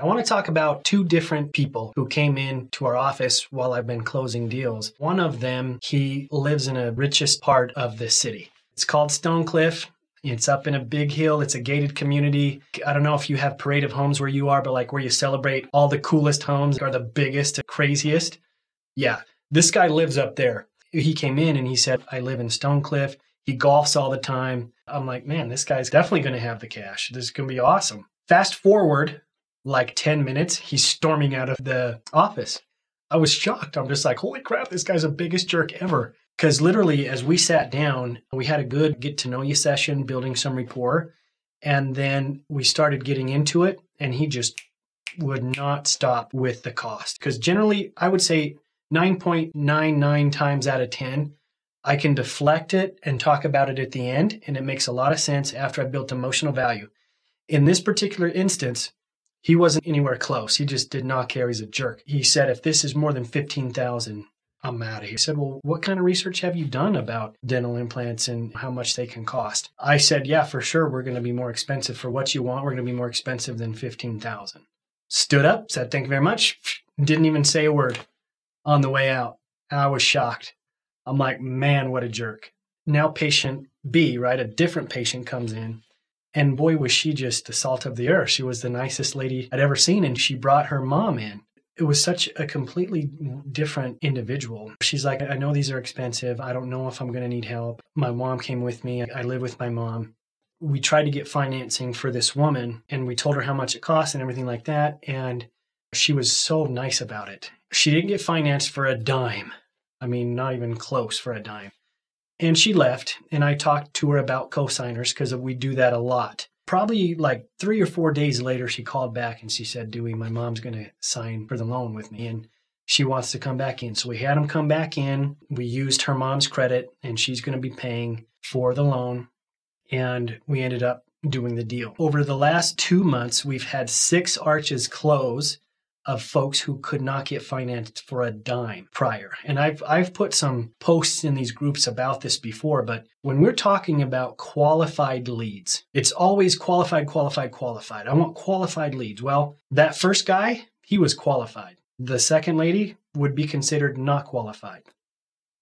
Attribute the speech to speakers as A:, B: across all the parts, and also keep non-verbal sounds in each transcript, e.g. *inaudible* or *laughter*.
A: I want to talk about two different people who came in to our office while I've been closing deals. One of them, he lives in a richest part of the city. It's called Stonecliff. It's up in a big hill. It's a gated community. I don't know if you have parade of homes where you are, but like where you celebrate all the coolest homes are the biggest, craziest. Yeah, this guy lives up there. He came in and he said, I live in Stonecliff. He golfs all the time. I'm like, man, this guy's definitely going to have the cash. This is going to be awesome. Fast forward like 10 minutes, he's storming out of the office. I was shocked. I'm just like, holy crap, this guy's the biggest jerk ever. Because literally, as we sat down, we had a good get to know you session, building some rapport. And then we started getting into it, and he just would not stop with the cost. Because generally, I would say 9.99 times out of 10, I can deflect it and talk about it at the end, and it makes a lot of sense after I've built emotional value. In this particular instance, he wasn't anywhere close. He just did not care. He's a jerk. He said, if this is more than 15,000, I'm out of here. He said, Well, what kind of research have you done about dental implants and how much they can cost? I said, Yeah, for sure. We're going to be more expensive for what you want. We're going to be more expensive than 15,000. Stood up, said, Thank you very much. *sniffs* Didn't even say a word on the way out. I was shocked. I'm like, Man, what a jerk. Now, patient B, right? A different patient comes in and boy, was she just the salt of the earth. She was the nicest lady I'd ever seen. And she brought her mom in. It was such a completely different individual. She's like, I know these are expensive. I don't know if I'm going to need help. My mom came with me. I live with my mom. We tried to get financing for this woman and we told her how much it costs and everything like that. And she was so nice about it. She didn't get financed for a dime. I mean, not even close for a dime. And she left, and I talked to her about cosigners because we do that a lot. Probably like three or four days later, she called back and she said, Dewey, my mom's going to sign for the loan with me. And she wants to come back in. So we had him come back in. We used her mom's credit, and she's going to be paying for the loan. And we ended up doing the deal. Over the last two months, we've had six arches close of folks who could not get financed for a dime prior. And I've I've put some posts in these groups about this before, but when we're talking about qualified leads, it's always qualified, qualified, qualified. I want qualified leads. Well, that first guy, he was qualified. The second lady would be considered not qualified.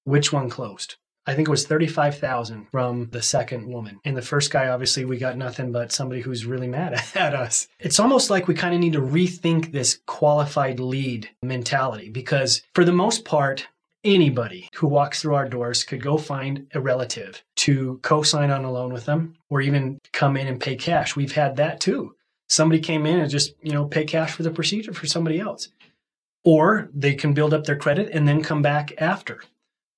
A: Which one closed? I think it was 35,000 from the second woman. And the first guy, obviously, we got nothing but somebody who's really mad *laughs* at us. It's almost like we kind of need to rethink this qualified lead mentality because, for the most part, anybody who walks through our doors could go find a relative to co sign on a loan with them or even come in and pay cash. We've had that too. Somebody came in and just, you know, pay cash for the procedure for somebody else. Or they can build up their credit and then come back after.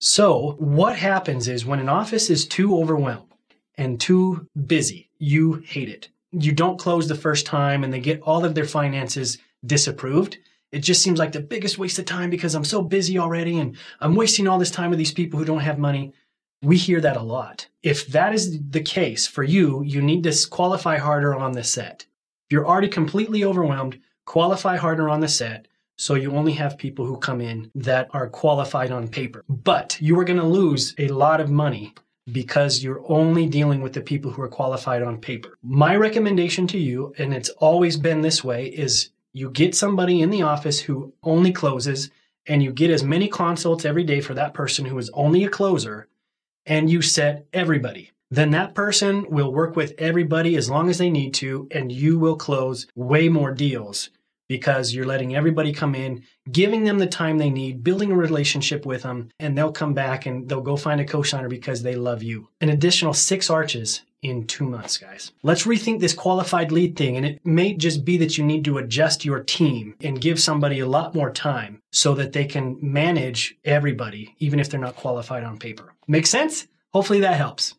A: So, what happens is when an office is too overwhelmed and too busy, you hate it. You don't close the first time and they get all of their finances disapproved. It just seems like the biggest waste of time because I'm so busy already and I'm wasting all this time with these people who don't have money. We hear that a lot. If that is the case for you, you need to qualify harder on the set. If you're already completely overwhelmed, qualify harder on the set so you only have people who come in that are qualified on paper. But you are going to lose a lot of money because you're only dealing with the people who are qualified on paper. My recommendation to you, and it's always been this way, is you get somebody in the office who only closes and you get as many consults every day for that person who is only a closer and you set everybody. Then that person will work with everybody as long as they need to, and you will close way more deals because you're letting everybody come in, giving them the time they need, building a relationship with them, and they'll come back and they'll go find a cosigner because they love you. An additional six arches in two months, guys. Let's rethink this qualified lead thing. And it may just be that you need to adjust your team and give somebody a lot more time so that they can manage everybody, even if they're not qualified on paper. Make sense? Hopefully that helps.